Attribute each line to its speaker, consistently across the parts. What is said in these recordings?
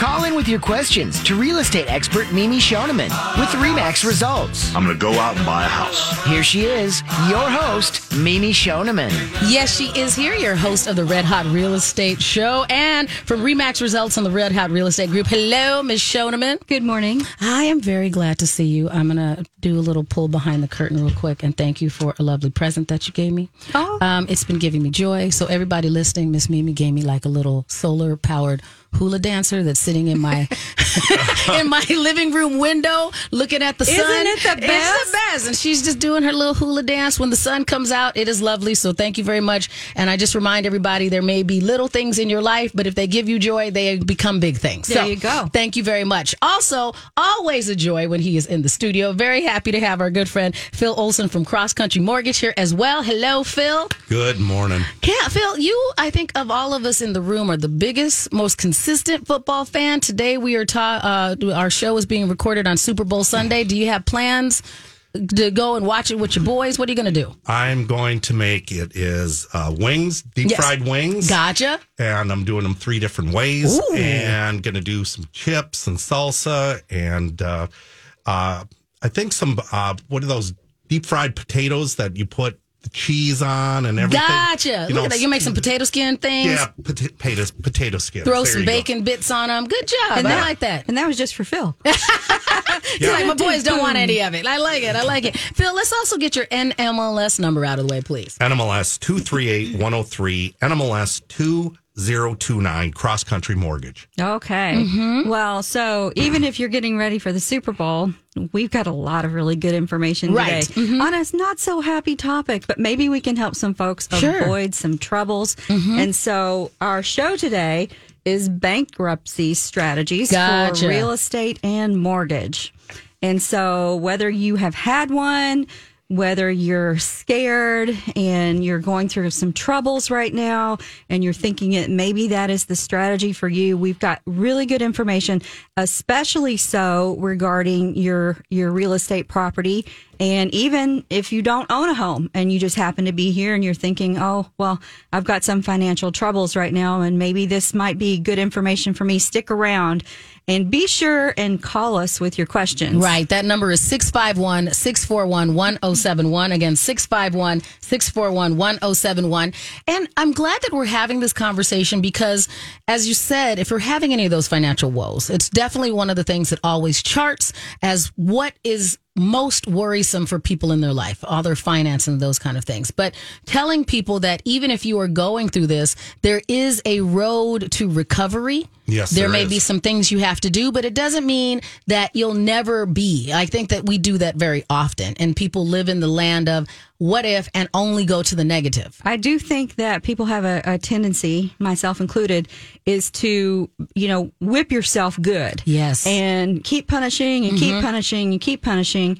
Speaker 1: Call in with your questions to real estate expert Mimi Shoneman with REMAX results.
Speaker 2: I'm going to go out and buy a house.
Speaker 1: Here she is, your host, Mimi Shoneman.
Speaker 3: Yes, she is here, your host of the Red Hot Real Estate Show. And from Remax Results on the Red Hot Real Estate Group. Hello, Ms. Shoneman.
Speaker 4: Good morning.
Speaker 3: I am very glad to see you. I'm going to do a little pull behind the curtain real quick and thank you for a lovely present that you gave me.
Speaker 4: Oh.
Speaker 3: Um, it's been giving me joy. So, everybody listening, Miss Mimi gave me like a little solar powered hula dancer that's sitting in my in my living room window looking at the sun.
Speaker 4: Isn't it the best?
Speaker 3: It's the best. And she's just doing her little hula dance when the sun comes out. It is lovely. So thank you very much. And I just remind everybody there may be little things in your life, but if they give you joy, they become big things.
Speaker 4: There
Speaker 3: so,
Speaker 4: you go.
Speaker 3: Thank you very much. Also, always a joy when he is in the studio. Very happy to have our good friend Phil Olson from Cross Country Mortgage here as well. Hello, Phil.
Speaker 5: Good morning.
Speaker 3: Yeah, Phil, you, I think, of all of us in the room, are the biggest, most consistent football fan. Today, we are ta- uh, our show is being recorded on Super Bowl Sunday. Do you have plans to go and watch it with your boys? What are you going to do?
Speaker 5: I'm going to make it is uh, wings, deep
Speaker 3: Yes.
Speaker 5: fried wings,
Speaker 3: Gotcha.
Speaker 5: and I'm doing them three different ways,
Speaker 3: Ooh.
Speaker 5: and going to do some chips and salsa, and uh, uh, I think some uh, what are those deep fried potatoes that you put the cheese on and everything.
Speaker 3: Gotcha.
Speaker 5: You
Speaker 3: Look
Speaker 5: know,
Speaker 3: at that. You make some potato skin things.
Speaker 5: Yeah, pota- potatoes, potato skins.
Speaker 3: Throw
Speaker 5: There
Speaker 3: some
Speaker 5: you go.
Speaker 3: bacon bits on them. Good job. And I
Speaker 4: that-
Speaker 3: like that.
Speaker 4: And that was just for Phil.
Speaker 3: You're like, my boys don't want any of it. I like it. I like it. Phil, let's also get your NMLS number out of the way, please.
Speaker 5: NMLS 238103, NMLS 2029, cross country mortgage.
Speaker 4: Okay.
Speaker 3: Mm-hmm.
Speaker 4: Well, so even if you're getting ready for the Super Bowl, we've got a lot of really good information
Speaker 3: Right.
Speaker 4: today on a not so happy topic, but maybe we can help some folks
Speaker 3: Sure. Mm-hmm.
Speaker 4: avoid some troubles. And so our show today is bankruptcy strategies
Speaker 3: Gotcha.
Speaker 4: for real estate and mortgage. And so whether you have had one, whether you're scared and you're going through some troubles right now and you're thinking it maybe that is the strategy for you. We've got really good information especially so regarding your your real estate property and even if you don't own a home and you just happen to be here and you're thinking oh well I've got some financial troubles right now and maybe this might be good information for me stick around and be sure and call us with your questions
Speaker 3: Right. That number is 651 641 1071. Again, 651 641 1071. And I'm glad that we're having this conversation because, as you said, if you're having any of those financial woes, it's definitely one of the things that always charts as what is most worrisome for people in their life, all their finance and those kind of things. But telling people that even if you are going through this, there is a road to recovery.
Speaker 5: Yes,
Speaker 3: there
Speaker 5: there
Speaker 3: may
Speaker 5: is.
Speaker 3: be some things you have to do, but it doesn't mean that you'll never be. I think that we do that very often, and people live in the land of what if and only go to the negative.
Speaker 4: I do think that people have a, a tendency, myself included, is to, you know, whip yourself good.
Speaker 3: Yes.
Speaker 4: And keep punishing and keep mm-hmm. punishing and keep punishing,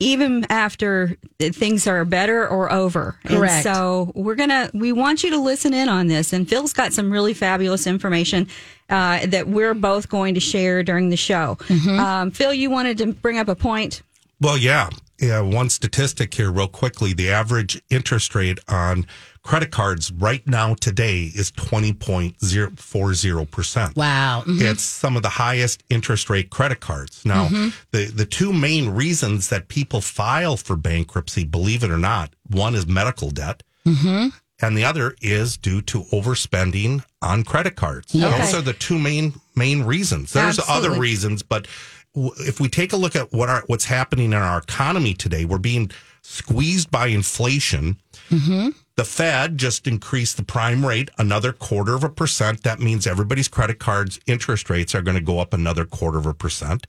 Speaker 4: even after things are better or over.
Speaker 3: Correct.
Speaker 4: And so we're going to, we want you to listen in on this. And Phil's got some really fabulous information uh, that we're both going to share during the show. Um, Phil, you wanted to bring up a point.
Speaker 5: Well, yeah. Yeah. One statistic here, real quickly the average interest rate on credit cards right now today is 20.040%.
Speaker 3: Wow. Mhm.
Speaker 5: It's some of the highest interest rate credit cards. Now, mm-hmm. the, the two main reasons that people file for bankruptcy, believe it or not, one is medical debt. Mm-hmm. And the other is due to overspending on credit cards. Those are the two main main reasons. There's other reasons, but w- if we take a look at what our, what's happening in our economy today, we're being squeezed by inflation. Mm-hmm. The Fed just increased the prime rate another quarter of a percent. That means everybody's credit cards interest rates are going to go up another quarter of a percent.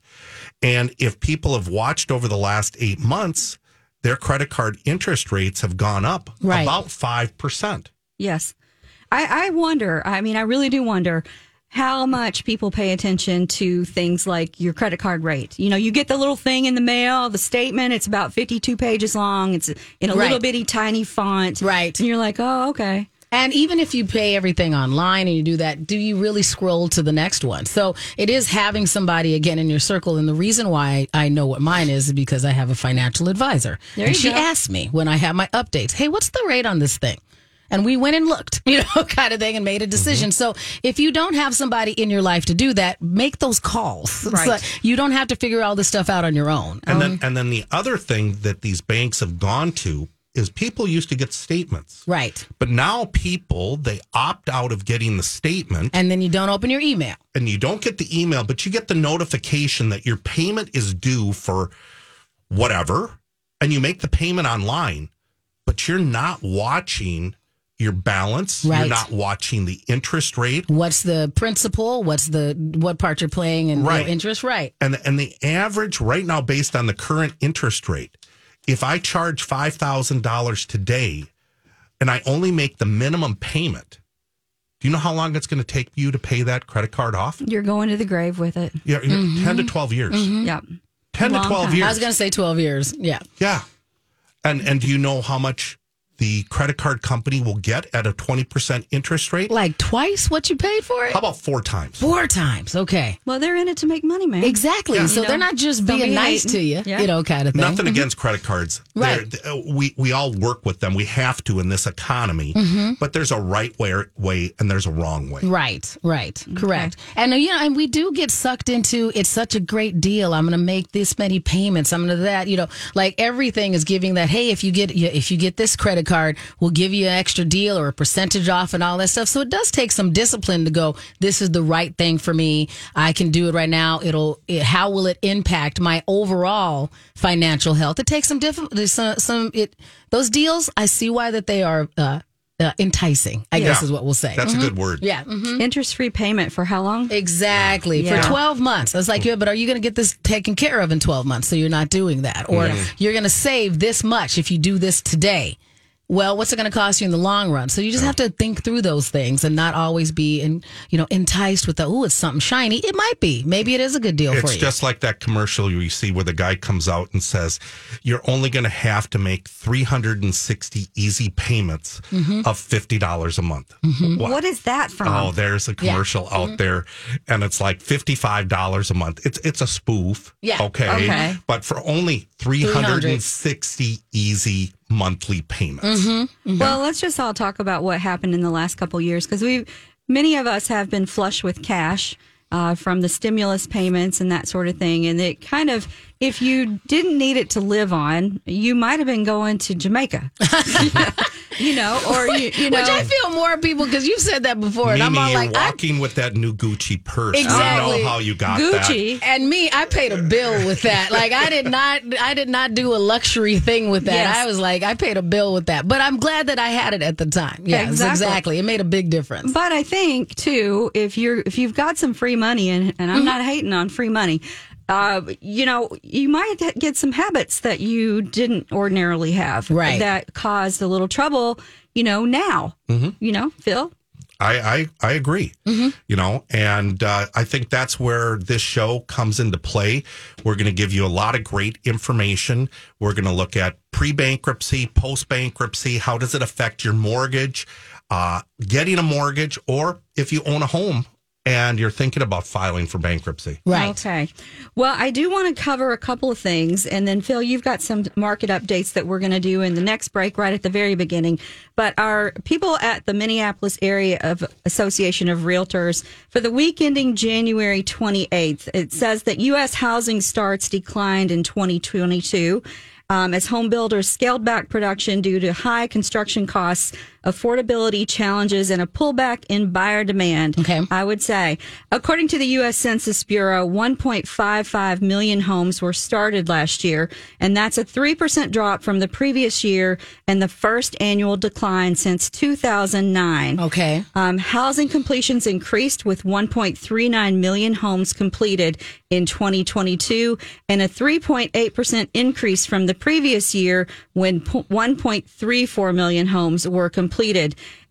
Speaker 5: And if people have watched over the last eight months, their credit card interest rates have gone up
Speaker 3: Right.
Speaker 5: about 5%.
Speaker 4: Yes. I, I wonder, I mean, I really do wonder how much people pay attention to things like your credit card rate. You know, you get the little thing in the mail, the statement, it's about 52 pages long, it's in a little bitty tiny font.
Speaker 3: Right.
Speaker 4: And you're like, oh, okay.
Speaker 3: And even if you pay everything online and you do that, do you really scroll to the next one? So it is having somebody again in your circle. And the reason why I know what mine is is because I have a financial advisor.
Speaker 4: There
Speaker 3: and she
Speaker 4: go.
Speaker 3: asks me when I have my updates, hey, what's the rate on this thing? And we went and looked, you know, kind of thing and made a decision. Mm-hmm. So if you don't have somebody in your life to do that, make those calls.
Speaker 4: Right.
Speaker 3: like you don't have to figure all this stuff out on your own.
Speaker 5: And then um, and then the other thing that these banks have gone to is people used to get statements.
Speaker 3: Right.
Speaker 5: But now people they opt out of getting the statement
Speaker 3: And then you don't open your email.
Speaker 5: and you don't get the email, but you get the notification that your payment is due for whatever, and you make the payment online, but you're not watching your balance.
Speaker 3: Right.
Speaker 5: You're not watching the interest rate.
Speaker 3: What's the principal? What's the what part you're playing and
Speaker 5: Right.
Speaker 3: your interest? Right.
Speaker 5: And and the average right now, based on the current interest rate, if I charge five thousand dollars today and I only make the minimum payment, do you know how long it's going to take you to pay that credit card off?
Speaker 4: You're going to the grave with it.
Speaker 5: Yeah, mm-hmm. ten to twelve years. Mm-hmm.
Speaker 4: Yep.
Speaker 5: Ten
Speaker 4: Long
Speaker 5: to twelve
Speaker 4: time.
Speaker 5: years.
Speaker 3: I was going to say 12 years. Yeah.
Speaker 5: Yeah. And and do you know how much the credit card company will get at a 20% interest rate?
Speaker 3: Like twice what you paid for it?
Speaker 5: How about four times?
Speaker 3: Four times. Okay.
Speaker 4: Well, they're in it to make money, man.
Speaker 3: Exactly.
Speaker 5: Yeah.
Speaker 3: So
Speaker 4: You know,
Speaker 3: they're not just being
Speaker 4: be
Speaker 3: nice
Speaker 4: hating.
Speaker 3: to you,
Speaker 4: Yeah.
Speaker 3: you know, kind of thing.
Speaker 5: Nothing against credit cards.
Speaker 3: Right.
Speaker 5: They're- uh, We we all work with them. We have to in this economy. But there's a right way, way and there's a wrong way.
Speaker 3: Right, right, correct. And you know, and we do get sucked into it's such a great deal. I'm going to make this many payments. I'm going to that. You know, like everything is giving that. Hey, if you get if you get this credit card, we'll give you an extra deal or a percentage off and all that stuff. So it does take some discipline to go. This is the right thing for me. I can do it right now. It'll. It, how will it impact my overall financial health? It takes some different some some it those deals. I see why that they are. Uh, uh, enticing, I guess is what we'll say.
Speaker 5: That's a good word.
Speaker 3: Yeah. mhm.
Speaker 4: Interest free payment for how long?
Speaker 3: Exactly.
Speaker 4: Yeah.
Speaker 3: For 12 months. I was like, yeah, but are you going to get this taken care of in 12 months? So you're not doing that. Or you're going to save this much if you do this today. Well, what's it going to cost you in the long run? So you just have to think through those things and not always be in, you know, enticed with the, oh, it's something shiny. It might be. Maybe it is a good deal for you.
Speaker 5: It's just like that commercial you see where the guy comes out and says, You're only going to have to make 360 easy payments
Speaker 3: Mm-hmm.
Speaker 5: of $50 a month. What-
Speaker 4: What is that from?
Speaker 5: Oh, there's a commercial
Speaker 3: Mm-hmm.
Speaker 5: out there, and it's like fifty-five dollars a month. It's it's a spoof,
Speaker 3: Yeah.
Speaker 5: okay,
Speaker 4: Okay.
Speaker 5: but for only three hundred and sixty easy monthly payments.
Speaker 3: Mm-hmm.
Speaker 4: Well, let's just all talk about what happened in the last couple years because we, many of us have been flush with cash uh, from the stimulus payments and that sort of thing, and it kind of, if you didn't need it to live on, you might have been going to Jamaica, you know, or you, you know,
Speaker 3: Which I feel more people, because you've said that before. and I'm
Speaker 5: Mimi,
Speaker 3: all
Speaker 5: you're
Speaker 3: like, I
Speaker 5: walking with that new Gucci purse. I
Speaker 3: Exactly.
Speaker 5: don't know how you got
Speaker 4: Gucci.
Speaker 3: And me, I paid a bill with that. Like I did not, I did not do a luxury thing with that.
Speaker 4: Yes.
Speaker 3: I was like, I paid a bill with that. But I'm glad that I had it at the time. Yes,
Speaker 4: Exactly.
Speaker 3: exactly. It made a big difference.
Speaker 4: But I think too, if you're if you've got some free money, and and I'm
Speaker 3: Mm-hmm.
Speaker 4: not hating on free money, uh, you know, you might get some habits that you didn't ordinarily have,
Speaker 3: Right.
Speaker 4: That caused a little trouble, you know. Now,
Speaker 5: Mm-hmm.
Speaker 4: you know, Phil.
Speaker 5: I I, I agree.
Speaker 3: Mm-hmm.
Speaker 5: You know, and uh, I think that's where this show comes into play. We're going to give you a lot of great information. We're going to look at pre bankruptcy, post bankruptcy. How does it affect your mortgage? Uh, getting a mortgage, or if you own a home and you're thinking about filing for bankruptcy.
Speaker 3: Right.
Speaker 4: Okay. Well, I do want to cover a couple of things. And then, Phil, you've got some market updates that we're going to do in the next break, right at the very beginning. But our people at the Minneapolis Area of Association of Realtors, for the week ending January 28th, it says that U.S. housing starts declined in 2022. Um, as home builders scaled back production due to high construction costs, affordability challenges, and a pullback in buyer demand.
Speaker 3: Okay.
Speaker 4: I would say. According to the U.S. Census Bureau, 1.55 million homes were started last year, and that's a 3% drop from the previous year and the first annual decline since 2009.
Speaker 3: Okay.
Speaker 4: Um, housing completions increased with 1.39 million homes completed in 2022 and a 3.8% increase from the previous year when 1.34 million homes were completed.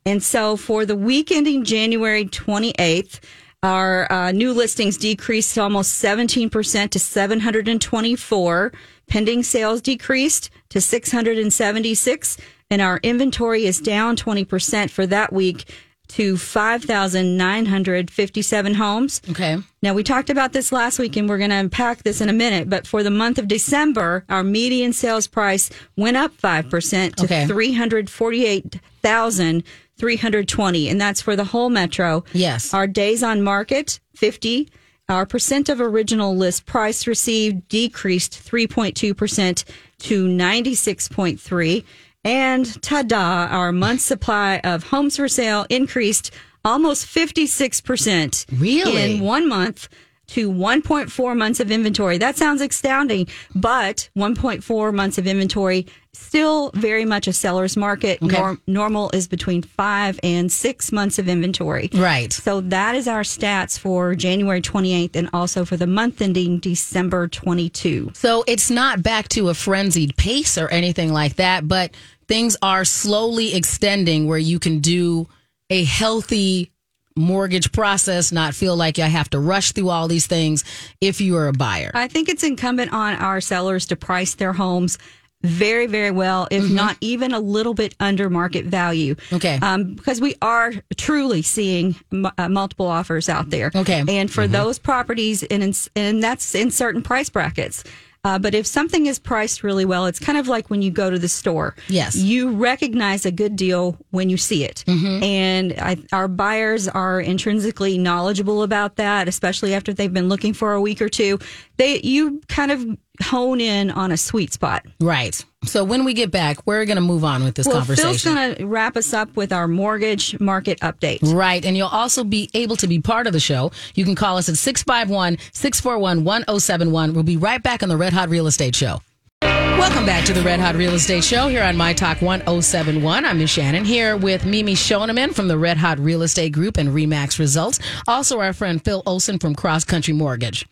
Speaker 4: And so for the week ending January 28th, our uh, new listings decreased almost 17% to 724. Pending sales decreased to 676 and our inventory is down 20% for that week to 5,957 homes.
Speaker 3: Okay.
Speaker 4: Now, we talked about this last week and we're going to unpack this in a minute, but for the month of December, our median sales price went up 5% to
Speaker 3: Okay.
Speaker 4: 348,320. And that's for the whole metro.
Speaker 3: Yes.
Speaker 4: Our days on market, 50. Our percent of original list price received decreased 3.2% to 96.3. And ta-da, our month supply of homes for sale increased almost 56%.
Speaker 3: Really?
Speaker 4: In one month to 1.4 months of inventory. That sounds astounding, but 1.4 months of inventory still very much a seller's market.
Speaker 3: Okay.
Speaker 4: Nor- normal is between five and six months of inventory.
Speaker 3: Right.
Speaker 4: So that is our stats for January 28th and also for the month ending December 22.
Speaker 3: So it's not back to a frenzied pace or anything like that, but things are slowly extending where you can do a healthy mortgage process, not feel like I have to rush through all these things if you are a buyer.
Speaker 4: I think it's incumbent on our sellers to price their homes very, very well, if not even a little bit under market value.
Speaker 3: Okay.
Speaker 4: Um, because we are truly seeing m- uh, multiple offers out there.
Speaker 3: Okay.
Speaker 4: And for those properties, and, in, and that's in certain price brackets. Uh, but if something is priced really well, it's kind of like when you go to the store.
Speaker 3: Yes.
Speaker 4: You recognize a good deal when you see it. And I, our buyers are intrinsically knowledgeable about that, especially after they've been looking for a week or two. They, you kind of hone in on a sweet spot.
Speaker 3: right. So when we get back, we're going to move on with this
Speaker 4: Well,
Speaker 3: conversation.
Speaker 4: Phil's going to wrap us up with our mortgage market update.
Speaker 3: Right. And you'll also be able to be part of the show. You can call us at 651 641 1071. We'll be right back on the Red Hot Real Estate Show. Welcome back to the Red Hot Real Estate Show here on My Talk 1071. I'm Miss Shannon here with Mimi Shoneman from the Red Hot Real Estate Group and Remax Results. Also, our friend Phil Olson from Cross Country Mortgage.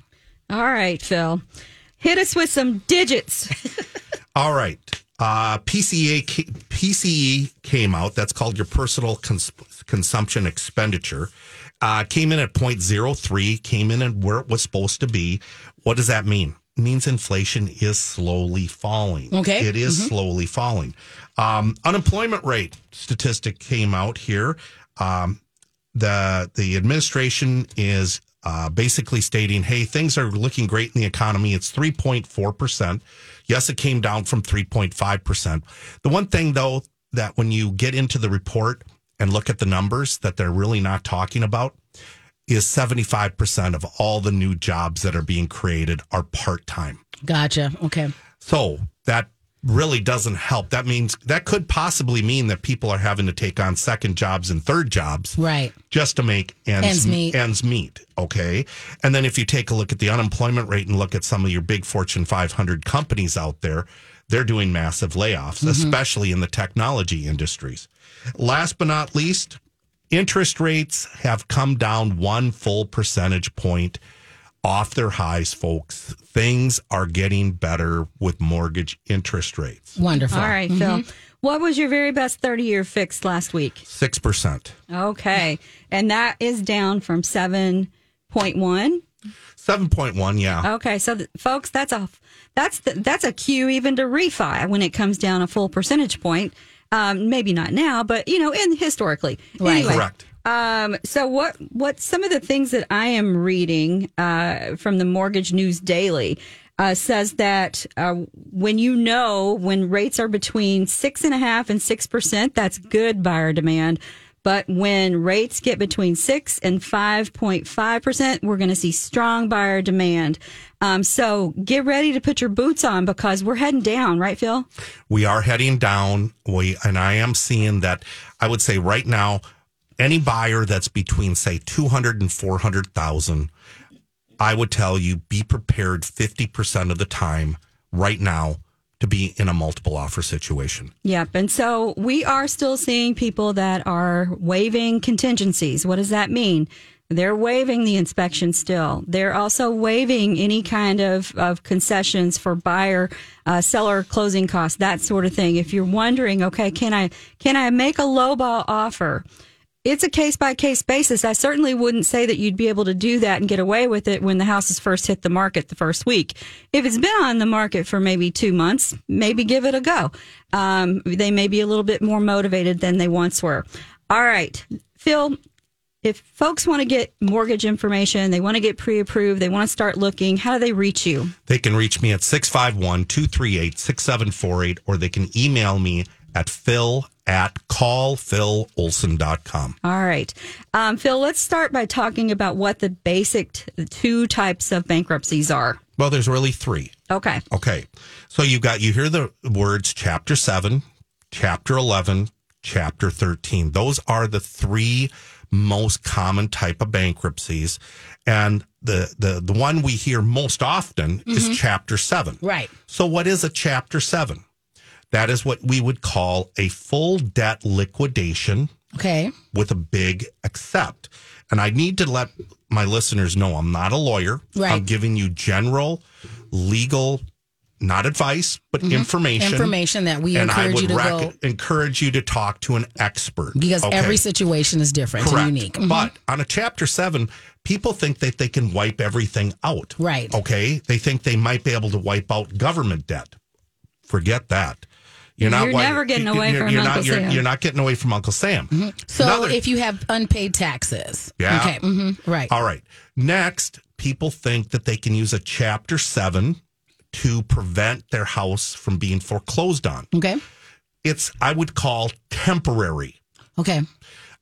Speaker 4: All right, Phil. Hit us with some digits.
Speaker 5: All right. Uh, PCA PCE came out. That's called your personal cons- consumption expenditure. Uh, came in at 0.03, came in at where it was supposed to be. What does that mean? It means inflation is slowly falling.
Speaker 3: Okay.
Speaker 5: It is slowly falling. Um, unemployment rate statistic came out here. Um, the the administration is uh, basically stating, "Hey, things are looking great in the economy. It's three point four percent. Yes, it came down from three point five percent. The one thing, though, that when you get into the report and look at the numbers that they're really not talking about." Is 75% of all the new jobs that are being created are part time.
Speaker 3: Gotcha. Okay.
Speaker 5: So that really doesn't help. That means that could possibly mean that people are having to take on second jobs and third jobs
Speaker 3: Right.
Speaker 5: just to make ends,
Speaker 3: Ends meet.
Speaker 5: ends meet. Okay. And then if you take a look at the unemployment rate and look at some of your big Fortune 500 companies out there, they're doing massive layoffs,
Speaker 3: Mm-hmm.
Speaker 5: especially in the technology industries. Last but not least, interest rates have come down one full percentage point off their highs, folks. Things are getting better with mortgage interest rates.
Speaker 3: Wonderful.
Speaker 4: All right, Phil. What was your very best 30 year fix last week?
Speaker 5: 6%.
Speaker 4: Okay. And that is down from 7.1.
Speaker 5: 7.1, yeah.
Speaker 4: Okay, so th- folks, that's a that's the, that's a cue even to refi when it comes down a full percentage point. Um, maybe not now, but you know, in historically,
Speaker 3: Right.
Speaker 5: Correct.
Speaker 4: Um, so what what some of the things that I am reading uh, from the Mortgage News Daily uh, says that uh, when you know when rates are between six and a half and six percent, that's good buyer demand. But when rates get between six and five point five percent, we're going to see strong buyer demand. Um, so get ready to put your boots on because we're heading down, right, Phil?
Speaker 5: we are heading down. We and I am seeing that. I would say right now, any buyer that's between say two hundred and four hundred thousand, I would tell you be prepared fifty percent of the time right now to be in a multiple offer situation.
Speaker 4: Yep. And so we are still seeing people that are waiving contingencies. What does that mean? They're waiving the inspection still. They're also waiving any kind of, of concessions for buyer, uh, seller closing costs, that sort of thing. If you're wondering, okay, can I, can I make a lowball offer? It's a case by case basis. I certainly wouldn't say that you'd be able to do that and get away with it when the house houses first hit the market the first week. If it's been on the market for maybe two months, maybe give it a go. Um, they may be a little bit more motivated than they once were. All right, Phil. If folks want to get mortgage information, they want to get pre approved, they want to start looking, how do they reach you?
Speaker 5: They can reach me at 651 238 6748 or they can email me at phil at callphilolson.com.
Speaker 4: All right. Um, Phil, let's start by talking about what the basic t- two types of bankruptcies are.
Speaker 5: Well, there's really three.
Speaker 4: Okay.
Speaker 5: Okay. So you've got, you hear the words chapter 7, chapter 11, chapter 13. Those are the three most common type of bankruptcies. And the, the, the one we hear most often is chapter 7.
Speaker 3: Right.
Speaker 5: So what is a chapter 7? That is what we would call a full debt liquidation
Speaker 3: Okay.
Speaker 5: with a big accept. And I need to let my listeners know I'm not a lawyer.
Speaker 3: Right.
Speaker 5: I'm giving you general legal, not advice, but information.
Speaker 3: Mm-hmm. Information that we
Speaker 5: and I would
Speaker 3: you to
Speaker 5: rec- encourage you to talk to an expert
Speaker 3: because
Speaker 5: Okay.
Speaker 3: every situation is different
Speaker 5: Correct.
Speaker 3: and unique. Mhm.
Speaker 5: But on a chapter seven, people think that they can wipe everything out.
Speaker 3: Right.
Speaker 5: Okay. They think they might be able to wipe out government debt. Forget that. You're not
Speaker 4: You're
Speaker 5: wi-
Speaker 4: never getting away
Speaker 5: you're,
Speaker 4: from
Speaker 5: you're
Speaker 4: Uncle
Speaker 5: not, you're,
Speaker 4: Sam.
Speaker 5: You're not getting away from Uncle Sam.
Speaker 3: so
Speaker 5: Another-
Speaker 3: if you have unpaid taxes,
Speaker 5: Yeah.
Speaker 3: okay, hmm right,
Speaker 5: All right. Next, people think that they can use a chapter seven to prevent their house from being foreclosed on.
Speaker 3: okay,
Speaker 5: It's, I would call temporary.
Speaker 3: okay,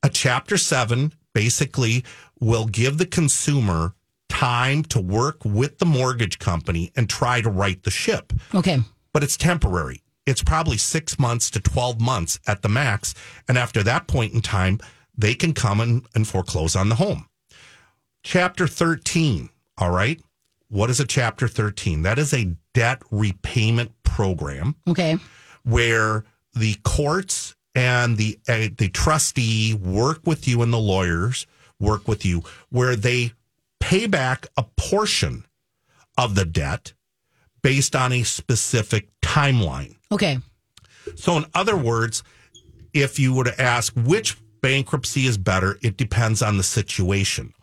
Speaker 5: A chapter seven basically will give the consumer time to work with the mortgage company and try to right the ship,
Speaker 3: okay,
Speaker 5: but it's temporary. It's probably six months to 12 months at the max. And after that point in time, they can come and, and foreclose on the home. Chapter 13, all right? What is a chapter 13? That is a debt repayment program
Speaker 3: okay,
Speaker 5: where the courts and the uh, the trustee work with you and the lawyers work with you where they pay back a portion of the debt based on a specific timeline.
Speaker 3: Okay,
Speaker 5: So in other words, if you were to ask which bankruptcy is better, it depends on the situation.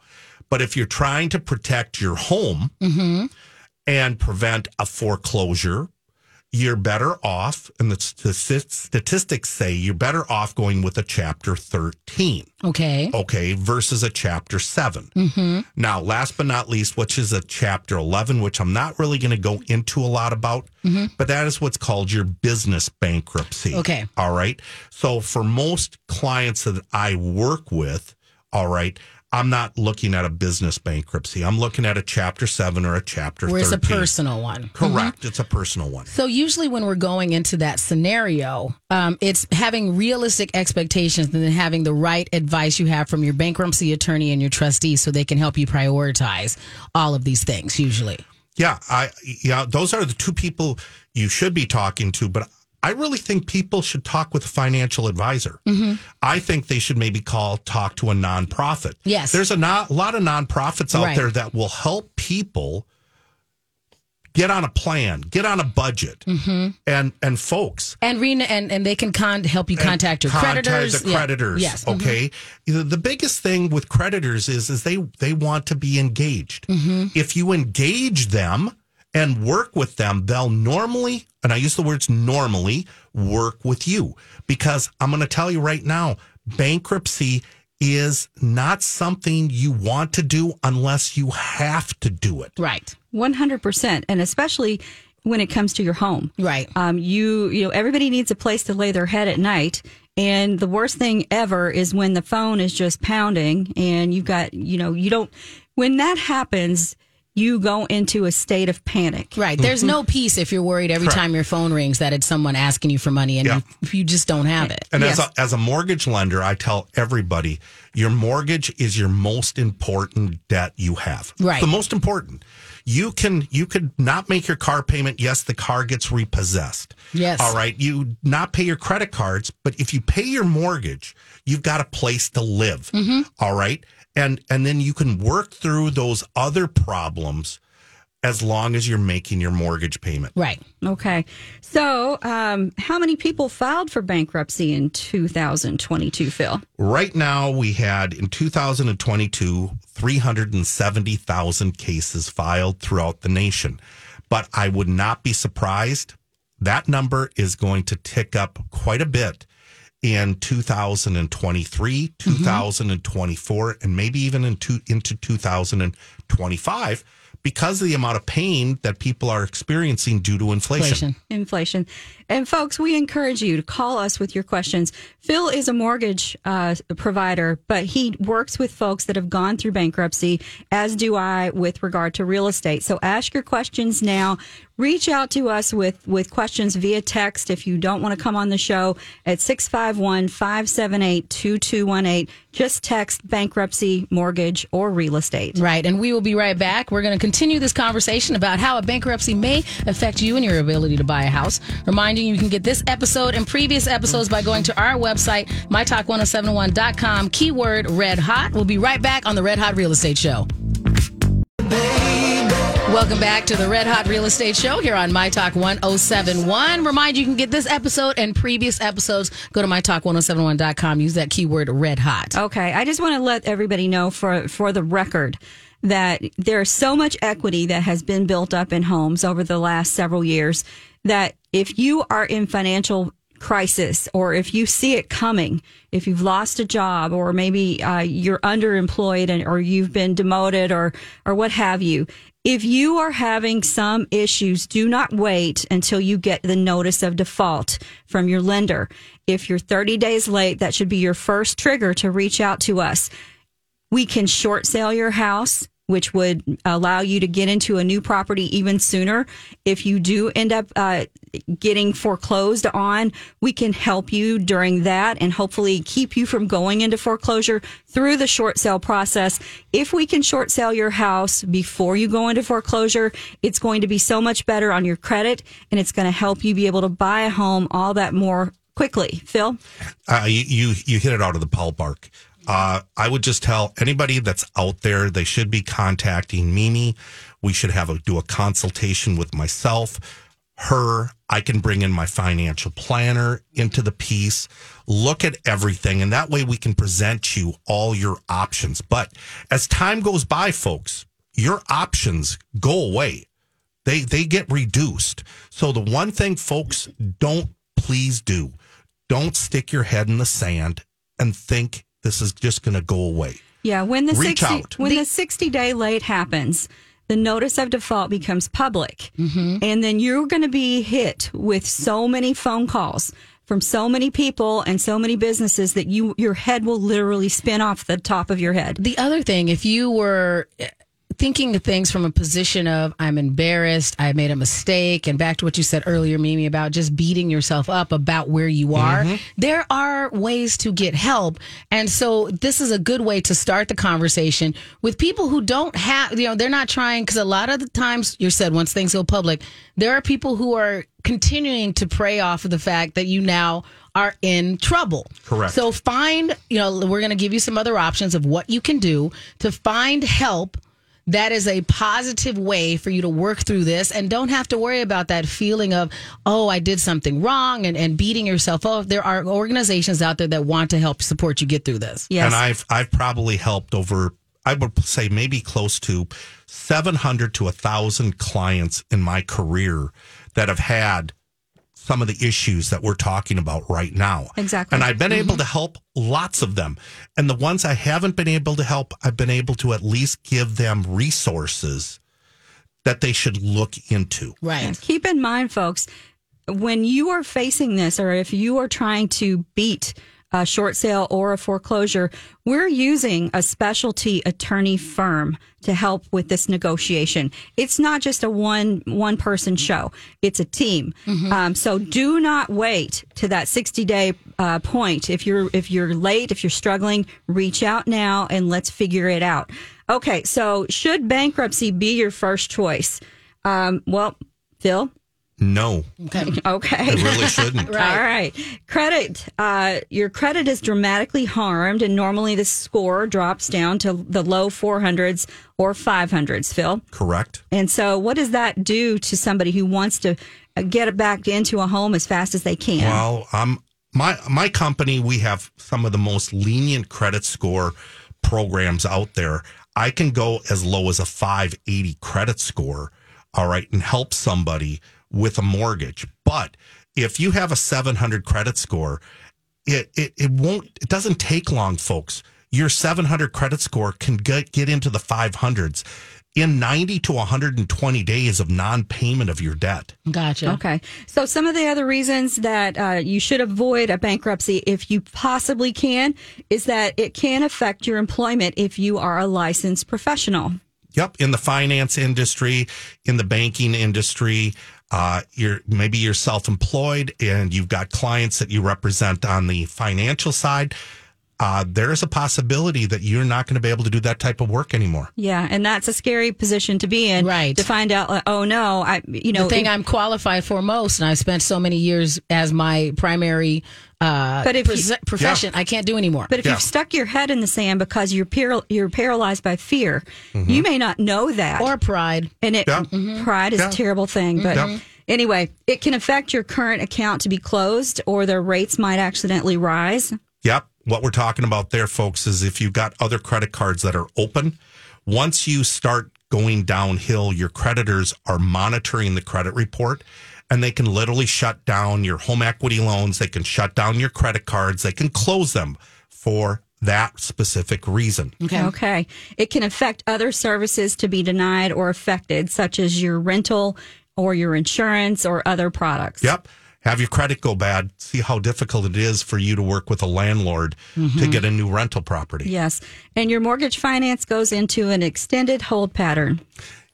Speaker 5: But if you're trying to protect your home mm-hmm. and prevent a foreclosure, you're better off, and the statistics say you're better off going with a chapter 13,
Speaker 3: okay,
Speaker 5: okay, versus a chapter 7. Mm-hmm. Now, last but not least, which is a chapter 11, which I'm not really going to go into a lot about, mm-hmm. but that is what's called your business bankruptcy.
Speaker 3: Okay.
Speaker 5: All right. So for most clients that I work with, all right, I'm not looking at a business bankruptcy. I'm looking at a chapter 7 or a chapter
Speaker 3: where it's a personal one.
Speaker 5: Correct. It's a personal one.
Speaker 3: So usually when we're going into that scenario, um, it's having realistic expectations and then having the right advice you have from your bankruptcy attorney and your trustee so they can help you prioritize all of these things usually.
Speaker 5: Yeah, I yeah, those are the two people you should be talking to, but I really think people should talk with a financial advisor.
Speaker 3: Mm-hmm.
Speaker 5: I think they should maybe call talk to a nonprofit.
Speaker 3: Yes.
Speaker 5: There's a not, lot of nonprofits out
Speaker 3: Right.
Speaker 5: there that will help people get on a plan, get on a budget.
Speaker 3: Mm-hmm.
Speaker 5: And and folks,
Speaker 3: And Rena, and, and they can con- help you contact your
Speaker 5: contact
Speaker 3: creditors.
Speaker 5: the
Speaker 3: Yeah.
Speaker 5: creditors.
Speaker 3: Yes. mhm.
Speaker 5: Okay. The, the biggest thing with creditors is is they they want to be engaged.
Speaker 3: Mm-hmm.
Speaker 5: If you engage them and work with them, they'll normally, and I use the words normally, work with you because I'm going to tell you right now, bankruptcy is not something you want to do unless you have to do it.
Speaker 3: Right.
Speaker 4: 100%. And especially when it comes to your home.
Speaker 3: Right.
Speaker 4: Um, you, you know, everybody needs a place to lay their head at night. And the worst thing ever is when the phone is just pounding and you've got, you know, you don't, when that happens, you go into a state of panic.
Speaker 3: Right. There's no peace if you're worried every
Speaker 5: Correct.
Speaker 3: time your phone rings that it's someone asking you for money and
Speaker 5: Yeah.
Speaker 3: you, you just don't have it.
Speaker 5: And
Speaker 4: Yes.
Speaker 5: as a, as a mortgage lender, I tell everybody your mortgage is your most important debt you have.
Speaker 3: Right.
Speaker 5: The most important. You can you could not make your car payment. Yes, the car gets repossessed.
Speaker 3: Yes.
Speaker 5: All right. You not pay your credit cards, but if you pay your mortgage, you've got a place to live.
Speaker 3: Mm-hmm.
Speaker 5: All right. And and then you can work through those other problems as long as you're making your mortgage payment.
Speaker 3: Right.
Speaker 4: Okay. So, um, how many people filed for bankruptcy in 2022, Phil?
Speaker 5: Right now, we had in 2022 370,000 cases filed throughout the nation. But I would not be surprised. That number is going to tick up quite a bit in 2023, mm-hmm. 2024, and maybe even into, into 2025 because of the amount of pain that people are experiencing due to inflation.
Speaker 3: Inflation.
Speaker 4: Inflation. And folks, we encourage you to call us with your questions. Phil is a mortgage uh, provider, but he works with folks that have gone through bankruptcy, as do I with regard to real estate. So ask your questions now. Reach out to us with, with questions via text if you don't want to come on the show at 651 578 2218. Just text bankruptcy, mortgage, or real estate.
Speaker 3: Right. And we will be right back. We're going to continue this conversation about how a bankruptcy may affect you and your ability to buy a house. Reminding you, you can get this episode and previous episodes by going to our website, mytalk1071.com, keyword red hot. We'll be right back on the Red Hot Real Estate Show. Welcome back to the Red Hot Real Estate Show here on My Talk 1071. Remind you, can get this episode and previous episodes. Go to mytalk1071.com. Use that keyword red hot.
Speaker 4: Okay, I just want to let everybody know for for the record that there's so much equity that has been built up in homes over the last several years that if you are in financial crisis or if you see it coming, if you've lost a job or maybe uh, you're underemployed and or you've been demoted or or what have you, if you are having some issues, do not wait until you get the notice of default from your lender. If you're 30 days late, that should be your first trigger to reach out to us. We can short sale your house, which would allow you to get into a new property even sooner. If you do end up uh, getting foreclosed on, we can help you during that and hopefully keep you from going into foreclosure through the short sale process. If we can short sell your house before you go into foreclosure, it's going to be so much better on your credit and it's going to help you be able to buy a home all that more quickly. Phil?
Speaker 5: Uh, you, you you hit it out of the ballpark. Uh, I would just tell anybody that's out there they should be contacting Mimi. We should have a do a consultation with myself, her. I can bring in my financial planner into the piece, look at everything, and that way we can present you all your options. But as time goes by, folks, your options go away. They they get reduced. So the one thing folks don't please do, don't stick your head in the sand and think this is just going to go away.
Speaker 4: Yeah, when the
Speaker 5: Reach
Speaker 4: 60
Speaker 5: out.
Speaker 4: when the 60 day late happens, the notice of default becomes public. Mm-hmm. And then you're going to be hit with so many phone calls from so many people and so many businesses that you your head will literally spin off the top of your head.
Speaker 3: The other thing, if you were thinking of things from a position of I'm embarrassed, I made a mistake, and back to what you said earlier, Mimi, about just beating yourself up about where you are, mm-hmm. there are ways to get help. And so this is a good way to start the conversation with people who don't have, you know, they're not trying, because a lot of the times you said once things go public, there are people who are continuing to prey off of the fact that you now are in trouble.
Speaker 5: Correct.
Speaker 3: So find, you know, we're going to give you some other options of what you can do to find help. That is a positive way for you to work through this and don't have to worry about that feeling of, oh, I did something wrong and, and beating yourself up. There are organizations out there that want to help support you get through this.
Speaker 4: Yes.
Speaker 5: And I've I've probably helped over I would say maybe close to 700 to 1000 clients in my career that have had some of the issues that we're talking about right now.
Speaker 4: Exactly.
Speaker 5: And I've been mm-hmm. able to help lots of them. And the ones I haven't been able to help, I've been able to at least give them resources that they should look into.
Speaker 3: Right.
Speaker 4: And Keep in mind, folks, when you are facing this, or if you are trying to beat a short sale or a foreclosure, we're using a specialty attorney firm to help with this negotiation. It's not just a one one person show; it's a team. Um, so do not wait to that sixty day uh, point. If you're if you're late, if you're struggling, reach out now and let's figure it out. Okay, so should bankruptcy be your first choice? Um, well, Phil,
Speaker 5: No,
Speaker 4: Okay.
Speaker 5: it really shouldn't.
Speaker 4: All right. Credit. Uh, your credit is dramatically harmed, and normally the score drops down to the low 400s or 500s, Phil.
Speaker 5: Correct.
Speaker 4: And so, what does that do to somebody who wants to uh, get it back into a home as fast as they can?
Speaker 5: Well, um, my my company, we have some of the most lenient credit score programs out there. I can go as low as a 580 credit score, all right, and help somebody with a mortgage. But if you have a 700 credit score, it it, it won't it doesn't take long, folks. Your 700 credit score can get get into the 500s in 90 to 120 days of non-payment of your debt.
Speaker 3: Gotcha.
Speaker 4: Okay. So, some of the other reasons that uh, you should avoid a bankruptcy if you possibly can is that it can affect your employment if you are a licensed professional.
Speaker 5: Yep, in the finance industry, in the banking industry, uh, you're maybe you're self-employed and you've got clients that you represent on the financial side. Uh, there is a possibility that you're not going to be able to do that type of work anymore.
Speaker 4: Yeah, and that's a scary position to be in.
Speaker 3: Right.
Speaker 4: To find out, like, oh no, I, you know,
Speaker 3: the thing
Speaker 4: if-
Speaker 3: I'm qualified for most, and I spent so many years as my primary uh,
Speaker 4: But if you-
Speaker 3: pres- profession, I can't do anymore.
Speaker 4: But if
Speaker 5: Yeah.
Speaker 4: you've stuck your head in the sand because you're par- you're paralyzed by fear, you may not know that.
Speaker 3: or pride.
Speaker 4: and it
Speaker 5: Yeah.
Speaker 4: pride is
Speaker 5: Yeah.
Speaker 4: a terrible thing. But
Speaker 5: Yeah.
Speaker 4: anyway, it can affect your current account to be closed, or their rates might accidentally rise.
Speaker 5: Yep. What we're talking about there, folks, is if you've got other credit cards that are open, once you start going downhill, your creditors are monitoring the credit report and they can literally shut down your home equity loans. They can shut down your credit cards. They can close them for that specific reason.
Speaker 3: Okay.
Speaker 4: Okay. It can affect other services to be denied or affected, such as your rental or your insurance or other products.
Speaker 5: Yep. Have your credit go bad. See how difficult it is for you to work with a landlord to get a new rental property.
Speaker 4: Yes. And your mortgage finance goes into an extended hold pattern.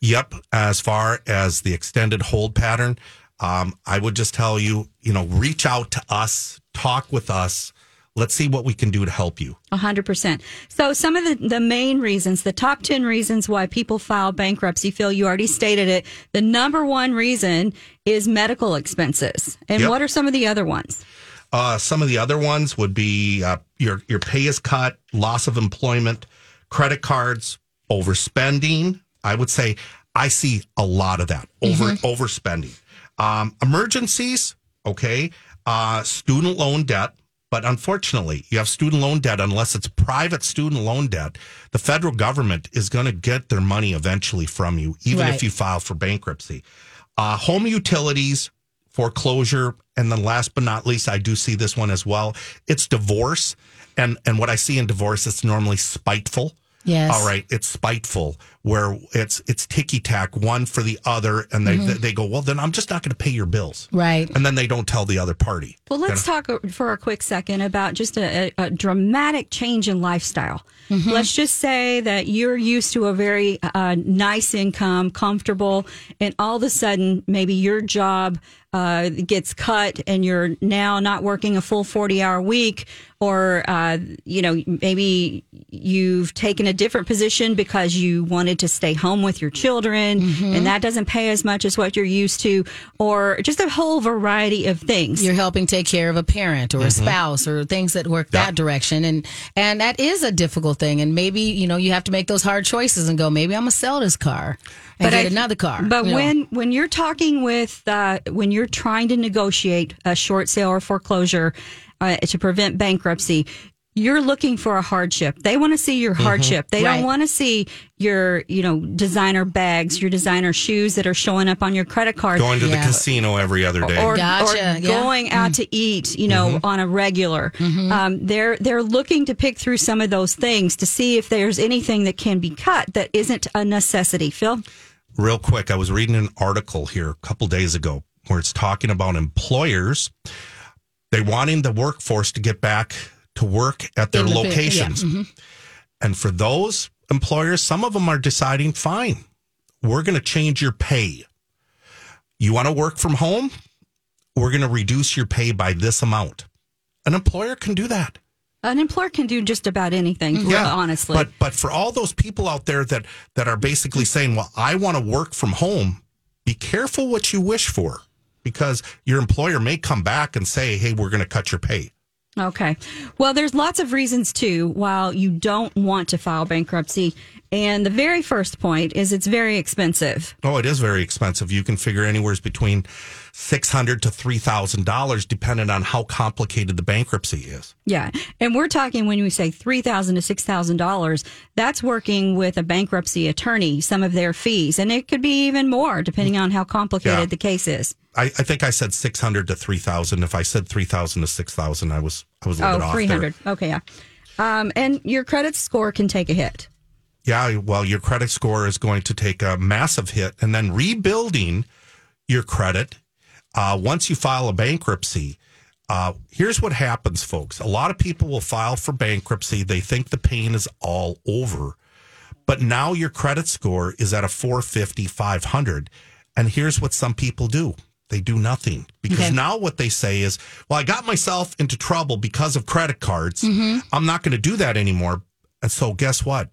Speaker 5: Yep. As far as the extended hold pattern, um, I would just tell you, you know, reach out to us, talk with us. Let's see what we can do to help you.
Speaker 4: A hundred percent. So some of the, the main reasons, the top 10 reasons why people file bankruptcy, Phil, you already stated it. The number one reason is medical expenses. And
Speaker 5: Yep.
Speaker 4: what are some of the other ones?
Speaker 5: Uh, some of the other ones would be uh, your your pay is cut, loss of employment, credit cards, overspending. I would say I see a lot of that over overspending. Um, emergencies, okay, uh, student loan debt. But unfortunately, you have student loan debt unless it's private student loan debt. The federal government is going to get their money eventually from you, even
Speaker 3: Right.
Speaker 5: if you file for bankruptcy. Uh, home utilities, foreclosure, and then last but not least, I do see this one as well. It's divorce, and and what I see in divorce, it's normally spiteful.
Speaker 3: Yes.
Speaker 5: All right, it's spiteful where it's it's ticky tack one for the other, and they they go, well, then I'm just not going to pay your bills,
Speaker 3: Right.
Speaker 5: and then they don't tell the other party.
Speaker 4: Well, let's talk for a quick second about just a, a, a dramatic change in lifestyle. Let's just say that you're used to a very uh, nice income, comfortable, and all of a sudden, maybe your job uh, gets cut and you're now not working a full 40 hour week, or, uh, you know, maybe you've taken a different position because you wanted to stay home with your children and that doesn't pay as much as what you're used to, or just a whole variety of things.
Speaker 3: You're helping take care of a parent or a spouse or things that work that direction, and and that is a difficult thing. And maybe you know you have to make those hard choices and go. Maybe I'm gonna sell this car and get
Speaker 4: I-
Speaker 3: another car.
Speaker 4: But
Speaker 3: you know.
Speaker 4: when when you're talking with uh, when you're trying to negotiate a short sale or foreclosure uh, to prevent bankruptcy, you're looking for a hardship. They want to see your hardship. They
Speaker 3: Right.
Speaker 4: don't want to see your you know designer bags, your designer shoes that are showing up on your credit card.
Speaker 5: Going to
Speaker 3: Yeah.
Speaker 5: the casino every other day.
Speaker 4: or,
Speaker 3: Gotcha,
Speaker 4: or
Speaker 3: yeah. Mm-hmm.
Speaker 4: going out to eat, you know, on a regular. Um, they're they're looking to pick through some of those things to see if there's anything that can be cut that isn't a necessity. Phil,
Speaker 5: real quick, I was reading an article here a couple days ago where it's talking about employers they wanting the workforce to get back to work at their
Speaker 3: big- yeah,
Speaker 5: locations. Mm-hmm. And for those employers, some of them are deciding, fine, we're going to change your pay. You want to work from home? We're going to reduce your pay by this amount. An employer can do that.
Speaker 4: an employer can do just about anything. Mm-hmm. honestly.
Speaker 5: But but for all those people out there that that are basically saying, "Well, I want to work from home," be careful what you wish for. because your employer may come back and say, "Hey, we're going to cut your pay."
Speaker 4: Okay. Well, there's lots of reasons too while you don't want to file bankruptcy. And the very first point is it's very expensive.
Speaker 5: Oh, it is very expensive. You can figure anywhere between six hundred to three thousand dollars, depending on how complicated the bankruptcy is.
Speaker 4: Yeah. And we're talking when we say three thousand to six thousand dollars, that's working with a bankruptcy attorney, some of their fees. And it could be even more depending on how complicated
Speaker 5: Yeah.
Speaker 4: the case is.
Speaker 5: I, I think I said six hundred to three thousand. If I said three thousand to six thousand, I was I was a little bit
Speaker 4: Oh,
Speaker 5: off
Speaker 4: three
Speaker 5: there.
Speaker 4: hundred. Okay, yeah. Um, and your credit score can take a hit.
Speaker 5: Yeah, well, your credit score is going to take a massive hit, and then rebuilding your credit uh, once you file a bankruptcy. Uh, here's what happens, folks. A lot of people will file for bankruptcy. They think the pain is all over, but now your credit score is at a 450, 500. And here's what some people do they do nothing because
Speaker 3: Okay.
Speaker 5: now what they say is, well, I got myself into trouble because of credit cards. I'm not going to do that anymore. And so, guess what?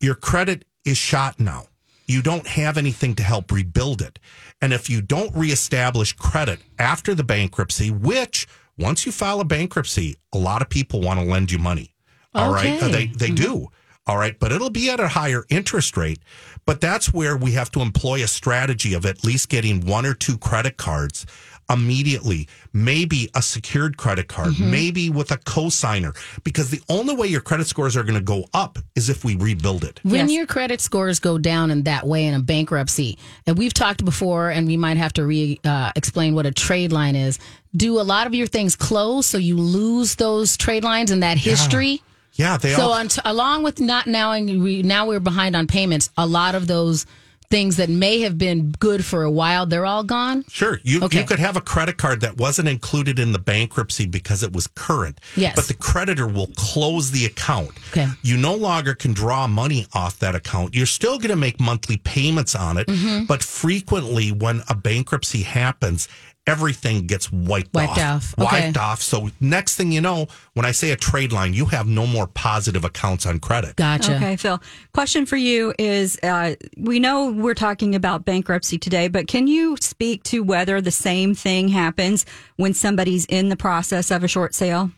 Speaker 5: Your credit is shot now. You don't have anything to help rebuild it. And if you don't reestablish credit after the bankruptcy, which once you file a bankruptcy, a lot of people want to lend you money. All right,
Speaker 3: Okay.
Speaker 5: Uh, they they mm-hmm. do. All right, but it'll be at a higher interest rate. But that's where we have to employ a strategy of at least getting one or two credit cards immediately, maybe a secured credit card,
Speaker 3: Mm-hmm.
Speaker 5: maybe with a cosigner, because the only way your credit scores are going to go up is if we rebuild it.
Speaker 3: When
Speaker 4: Yes.
Speaker 3: your credit scores go down in that way in a bankruptcy, and we've talked before, and we might have to re uh, explain what a trade line is. Do a lot of your things close so you lose those trade lines and that history?
Speaker 5: Yeah, they
Speaker 3: So,
Speaker 5: all.
Speaker 3: on along with not now, we, now we're behind on payments. A lot of those things that may have been good for a while, they're all gone.
Speaker 5: Sure, you
Speaker 3: Okay.
Speaker 5: you could have a credit card that wasn't included in the bankruptcy because it was current.
Speaker 3: Yes.
Speaker 5: But the creditor will close the account.
Speaker 3: Okay.
Speaker 5: You no longer can draw money off that account. You're still going to make monthly payments on it,
Speaker 3: Mm-hmm.
Speaker 5: but frequently when a bankruptcy happens, everything gets wiped,
Speaker 3: Wiped off. Okay.
Speaker 5: Wiped off. So next thing you know, when I say a trade line, you have no more positive accounts on credit.
Speaker 3: Gotcha.
Speaker 4: Okay, Phil. Question for you is uh, we know we're talking about bankruptcy today, but can you speak to whether the same thing happens when somebody's in the process of a short sale?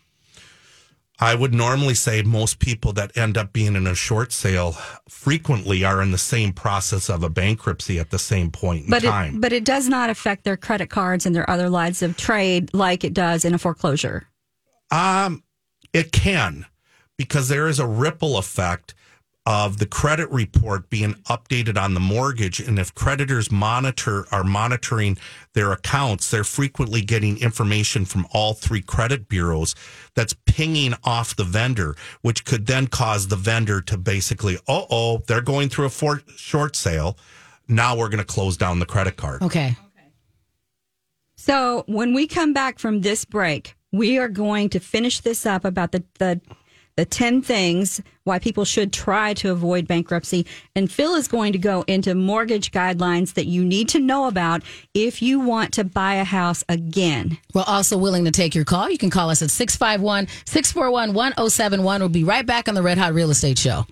Speaker 5: I would normally say most people that end up being in a short sale frequently are in the same process of a bankruptcy at the same point in
Speaker 4: But
Speaker 5: time.
Speaker 4: it, but it does not affect their credit cards and their other lines of trade like it does in a foreclosure.
Speaker 5: um, it can because there is a ripple effect of the credit report being updated on the mortgage, and if creditors monitor are monitoring their accounts, they're frequently getting information from all three credit bureaus that's pinging off the vendor, which could then cause the vendor to basically, oh, oh, they're going through a for- short sale. Now we're going to close down the credit card.
Speaker 3: Okay.
Speaker 4: So when we come back from this break, we are going to finish this up about the the the 10 things why people should try to avoid bankruptcy. And Phil is going to go into mortgage guidelines that you need to know about if you want to buy a house again.
Speaker 3: We're also willing to take your call. You can call us at 651 641 1071. We'll be right back on the Red Hot Real Estate Show.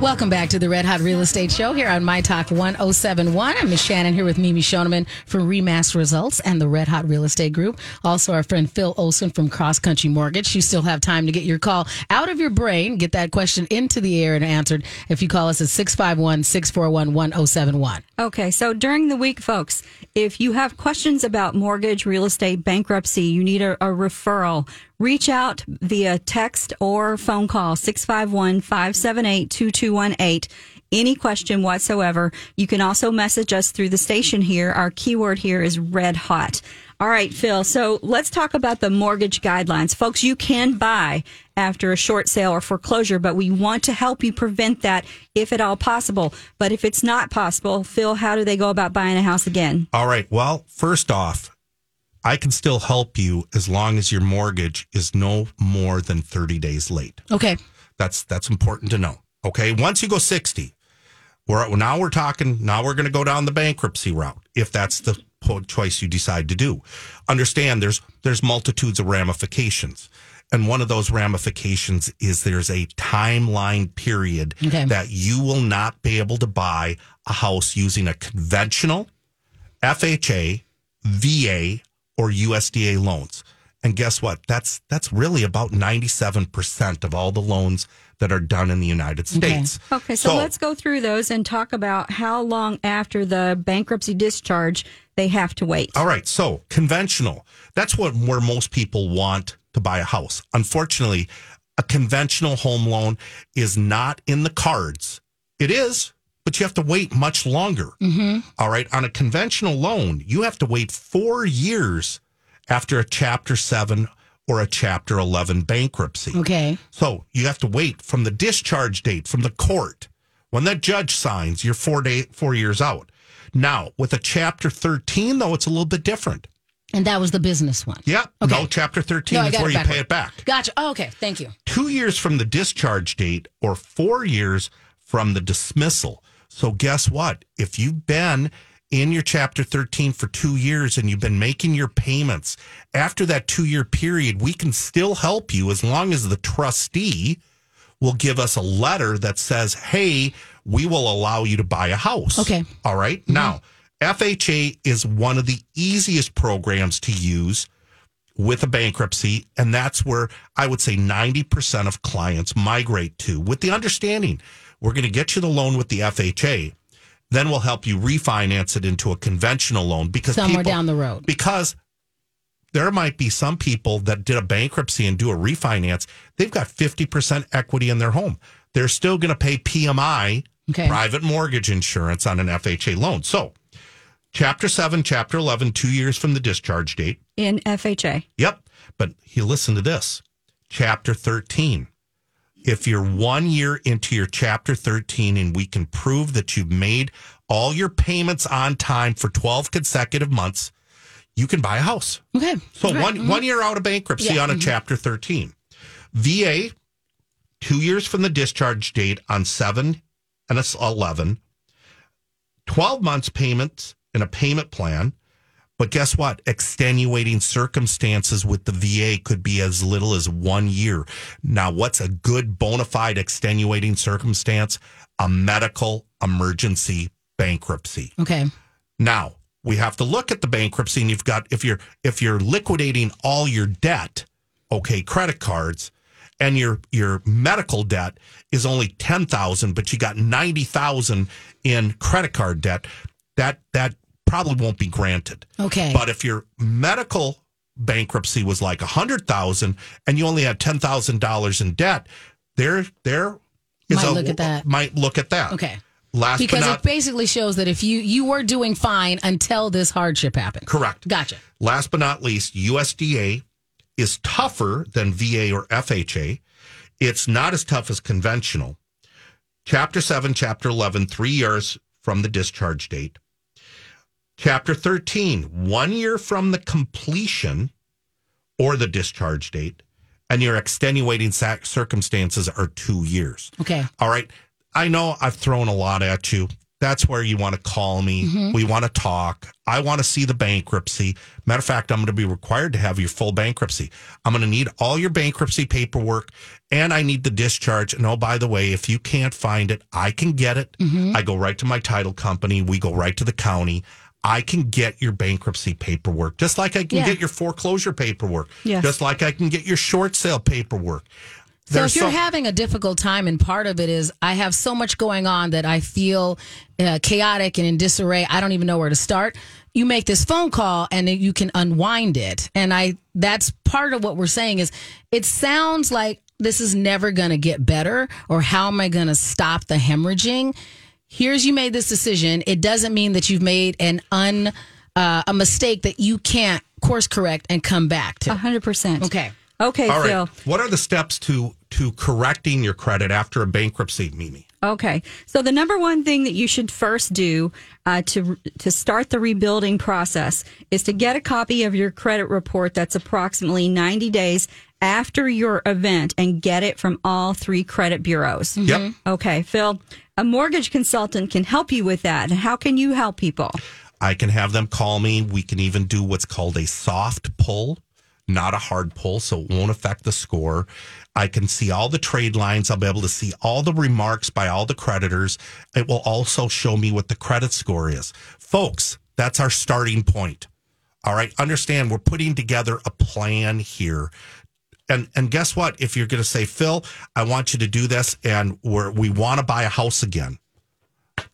Speaker 3: Welcome back to the Red Hot Real Estate Show here on My Talk 1071. I'm Miss Shannon here with Mimi Shoneman from Remax Results and the Red Hot Real Estate Group. Also, our friend Phil Olson from Cross Country Mortgage. You still have time to get your call out of your brain, get that question into the air and answered if you call us at 651 641 1071.
Speaker 4: Okay, so during the week, folks, if you have questions about mortgage, real estate, bankruptcy, you need a, a referral, reach out via text or phone call 651 578 2218. Any question whatsoever. You can also message us through the station here. Our keyword here is red hot. All right, Phil. So let's talk about the mortgage guidelines. Folks, you can buy after a short sale or foreclosure, but we want to help you prevent that if at all possible. But if it's not possible, Phil, how do they go about buying a house again?
Speaker 5: All right. Well, first off, I can still help you as long as your mortgage is no more than 30 days late.
Speaker 3: Okay.
Speaker 5: That's that's important to know. Okay. Once you go 60, we're now we're talking now we're going to go down the bankruptcy route if that's the choice you decide to do. Understand there's there's multitudes of ramifications. And one of those ramifications is there's a timeline period
Speaker 3: Okay.
Speaker 5: that you will not be able to buy a house using a conventional FHA VA or USDA loans. And guess what? That's that's really about 97% of all the loans that are done in the United States.
Speaker 4: Okay, so, let's go through those and talk about how long after the bankruptcy discharge they have to wait.
Speaker 5: All right, so conventional. That's what where most people want to buy a house. Unfortunately, a conventional home loan is not in the cards. It is, but you have to wait much longer. Mm-hmm. All right, on a conventional loan, you have to wait 4 years after a chapter 7 or a chapter 11 bankruptcy.
Speaker 3: Okay.
Speaker 5: So you have to wait from the discharge date from the court. When that judge signs, you're four day four years out. Now, with a chapter 13, though, it's a little bit different.
Speaker 3: And that was the business one.
Speaker 5: Yep.
Speaker 3: Okay.
Speaker 5: No, chapter 13
Speaker 3: No,
Speaker 5: is where you pay it back.
Speaker 3: Gotcha. Oh, okay. Thank you.
Speaker 5: Two years from the discharge date or four years from the dismissal. So guess what? If you've been in your chapter 13 for two years and you've been making your payments after that two year period, we can still help you as long as the trustee will give us a letter that says, hey, we will allow you to buy a house.
Speaker 3: Okay.
Speaker 5: All right? Mm-hmm. Now, FHA is one of the easiest programs to use with a bankruptcy. And that's where I would say 90% of clients migrate to with the understanding we're going to get you the loan with the FHA. Then we'll help you refinance it into a conventional loan because
Speaker 3: Somewhere
Speaker 5: people-
Speaker 3: down the road.
Speaker 5: Because there might be some people that did a bankruptcy and do a refinance. They've got 50% equity in their home. They're still going to pay PMI,
Speaker 3: Okay.
Speaker 5: private mortgage insurance on an FHA loan. So, chapter 7, chapter 11, two years from the discharge date.
Speaker 4: In FHA.
Speaker 5: Yep. But he listened to this. Chapter 13. If you're one year into your chapter 13 and we can prove that you've made all your payments on time for 12 consecutive months, you can buy a house.
Speaker 3: Okay.
Speaker 5: So one one mm-hmm. year out of bankruptcy
Speaker 3: Yeah.
Speaker 5: on a mm-hmm. chapter 13. VA, two years from the discharge date on 7 and a s- 11. 12 months payments in a payment plan. But guess what? Extenuating circumstances with the VA could be as little as one year. Now, what's a good bona fide extenuating circumstance? A medical emergency bankruptcy.
Speaker 3: Okay.
Speaker 5: Now we have to look at the bankruptcy, and you've got if you're if you're liquidating all your debt, okay, credit cards, and your your medical debt is only ten thousand, but you got ninety thousand in credit card debt. That that probably won't be granted.
Speaker 3: Okay.
Speaker 5: But if your medical bankruptcy was like a hundred thousand and you only had ten thousand dollars in debt, there there is
Speaker 3: Might
Speaker 5: a
Speaker 3: look at that.
Speaker 5: might look at that.
Speaker 3: Okay.
Speaker 5: Last
Speaker 3: Because
Speaker 5: but not
Speaker 3: it basically shows that if you you were doing fine until this hardship happened.
Speaker 5: correct.
Speaker 3: Gotcha.
Speaker 5: Last but not least, USDA is tougher than VA or FHA. It's not as tough as conventional. Chapter 7, Chapter 11, three years from the discharge date. Chapter 13, one year from the completion or the discharge date. And your extenuating sac- circumstances are two years.
Speaker 3: Okay.
Speaker 5: All right. I know I've thrown a lot at you. That's where you want to call me. Mm-hmm. We want to talk. I want to see the bankruptcy. Matter of fact, I'm going to be required to have your full bankruptcy. I'm going to need all your bankruptcy paperwork and I need the discharge. And oh, by the way, if you can't find it, I can get it. Mm-hmm. I go right to my title company. We go right to the county. I can get your bankruptcy paperwork just like I can
Speaker 3: Yeah.
Speaker 5: get your foreclosure paperwork.
Speaker 4: Yes.
Speaker 5: Just like I can get your short sale paperwork.
Speaker 3: So if you're
Speaker 5: some-
Speaker 3: having a difficult time, and part of it is I have so much going on that I feel uh, chaotic and in disarray, I don't even know where to start. You make this phone call and you can unwind it, and I that's part of what we're saying is it sounds like this is never going to get better, or how am I going to stop the hemorrhaging? Here's you made this decision. It doesn't mean that you've made an un uh, a mistake that you can't course correct and come back to.
Speaker 4: 100%.
Speaker 3: Okay.
Speaker 4: Okay,
Speaker 5: All right.
Speaker 4: Phil.
Speaker 5: What are the steps to to correcting your credit after a bankruptcy, Mimi?
Speaker 4: Okay, so the number one thing that you should first do uh, to to start the rebuilding process is to get a copy of your credit report that's approximately ninety days after your event, and get it from all three credit bureaus.
Speaker 5: Yep.
Speaker 4: Okay, Phil, a mortgage consultant can help you with that. How can you help people?
Speaker 5: I can have them call me. We can even do what's called a soft pull, not a hard pull, so it won't affect the score. I can see all the trade lines. I'll be able to see all the remarks by all the creditors. It will also show me what the credit score is. Folks, that's our starting point. All right. Understand we're putting together a plan here. And and guess what? If you're going to say, Phil, I want you to do this and we're, we want to buy a house again,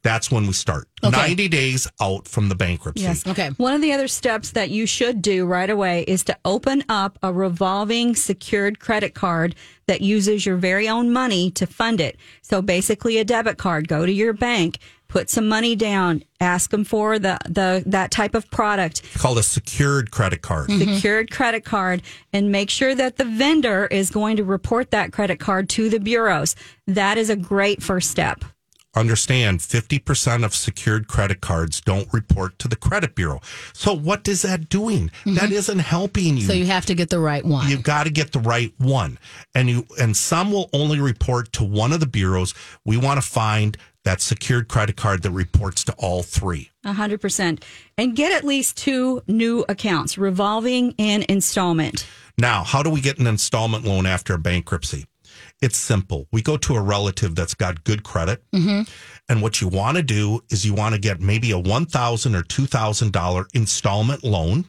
Speaker 5: that's when we start.
Speaker 3: Okay.
Speaker 5: 90 days out from the bankruptcy.
Speaker 4: Yes.
Speaker 3: Okay.
Speaker 4: One of the other steps that you should do right away is to open up a revolving secured credit card that uses your very own money to fund it. So basically a debit card. Go to your bank, put some money down, ask them for the, the that type of product,
Speaker 5: Called a secured credit card. Mm-hmm.
Speaker 4: secured credit card, and make sure that the vendor is going to report that credit card to the bureaus. That is a great first step.
Speaker 5: understand 50% of secured credit cards don't report to the credit bureau. So what is that doing? Mm-hmm. That isn't helping you.
Speaker 3: So you have to get the right one.
Speaker 5: You've got to get the right one. And you and some will only report to one of the bureaus. We want to find that secured credit card that reports to all three.
Speaker 4: A hundred percent. And get at least two new accounts, revolving and installment.
Speaker 5: Now, how do we get an installment loan after a bankruptcy? It's simple. We go to a relative that's got good credit. Mm-hmm. And what you want to do is you want to get maybe a 1,000 or $2,000 installment loan.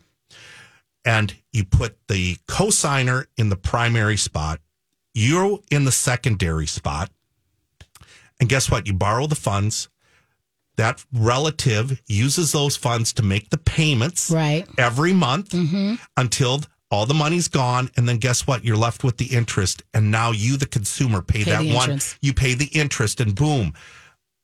Speaker 5: And you put the cosigner in the primary spot, you in the secondary spot. And guess what? You borrow the funds. That relative uses those funds to make the payments
Speaker 3: Right.
Speaker 5: every month mm-hmm. until all the money's gone. And then guess what? You're left with the interest. And now you, the consumer, pay,
Speaker 3: Pay
Speaker 5: that one.
Speaker 3: interest.
Speaker 5: You pay the interest, and boom.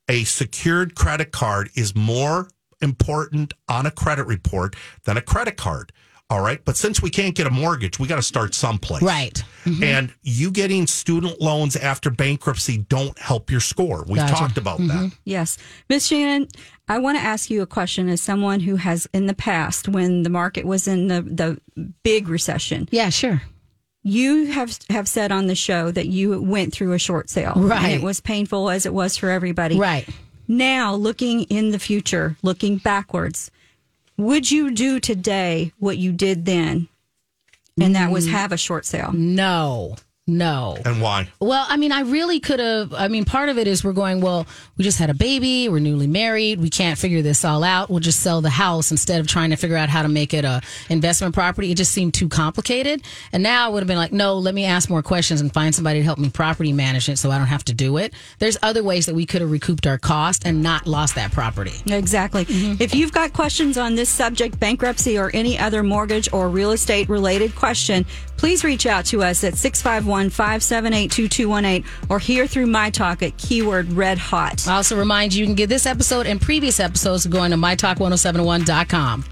Speaker 5: A secured credit card is more important on a credit report than a credit card. All right. But since we can't get a mortgage, we got to start someplace.
Speaker 3: Right. Mm-hmm.
Speaker 5: And you getting student loans after bankruptcy don't help your score. We've
Speaker 3: Gotcha.
Speaker 5: talked about that. Mm-hmm.
Speaker 4: Yes. Miss Shannon, I want to ask you a question as someone who has in the past, when the market was in the, the big recession,
Speaker 3: Yeah, sure.
Speaker 4: you have have said on the show that you went through a short sale.
Speaker 3: Right.
Speaker 4: And it was painful as it was for everybody.
Speaker 3: Right.
Speaker 4: Now, looking in the future, looking backwards, would you do today what you did then? And that was mm. have a short sale.
Speaker 3: No. No.
Speaker 5: And why?
Speaker 3: Well, I mean, I really could have. I mean, part of it is we're going, well, we just had a baby, we're newly married, we can't figure this all out. We'll just sell the house instead of trying to figure out how to make it a investment property. It just seemed too complicated. And now I would have been like, no, let me ask more questions and find somebody to help me property manage it so I don't have to do it. There's other ways that we could have recouped our cost and not lost that property.
Speaker 4: Exactly. Mm-hmm. If you've got questions on this subject, bankruptcy, or any other mortgage or real estate related question, please reach out to us at 651 578 2218 or here through My Talk at keyword red hot.
Speaker 3: I also remind you, you can get this episode and previous episodes going to mytalk1071.com.